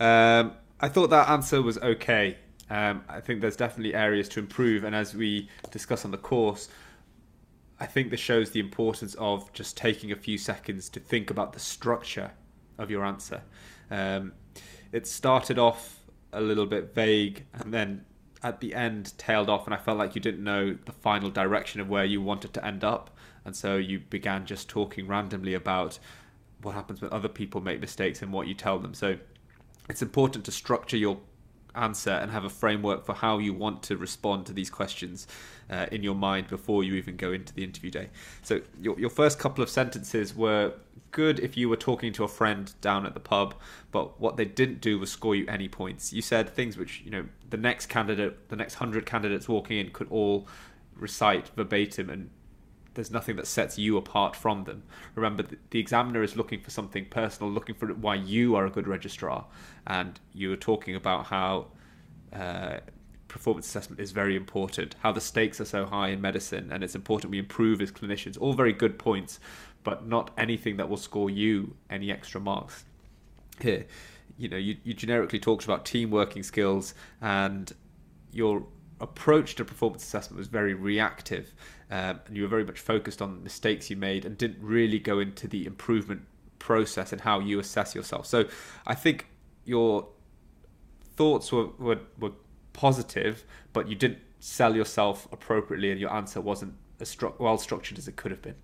Um, I thought that answer was okay. Um, I think there's definitely areas to improve, and as we discuss on the course, I think this shows the importance of just taking a few seconds to think about the structure of your answer. Um, it started off a little bit vague, and then at the end tailed off, and I felt like you didn't know the final direction of where you wanted to end up, and so you began just talking randomly about what happens when other people make mistakes and what you tell them. So it's important to structure your answer and have a framework for how you want to respond to these questions uh, in your mind before you even go into the interview day. So your, your first couple of sentences were good if you were talking to a friend down at the pub, but what they didn't do was score you any points. You said things which, you know, the next candidate, the next 100 candidates walking in could all recite verbatim and there's nothing that sets you apart from them. Remember, the examiner is looking for something personal, looking for why you are a good registrar, and you were talking about how uh, performance assessment is very important, how the stakes are so high in medicine, and it's important we improve as clinicians. All very good points, but not anything that will score you any extra marks. Here, you know, you, you generically talked about team working skills and your approach to performance assessment was very reactive um, and you were very much focused on mistakes you made and didn't really go into the improvement process and how you assess yourself. So I think your thoughts were, were, were positive, but you didn't sell yourself appropriately and your answer wasn't as stru- well structured as it could have been.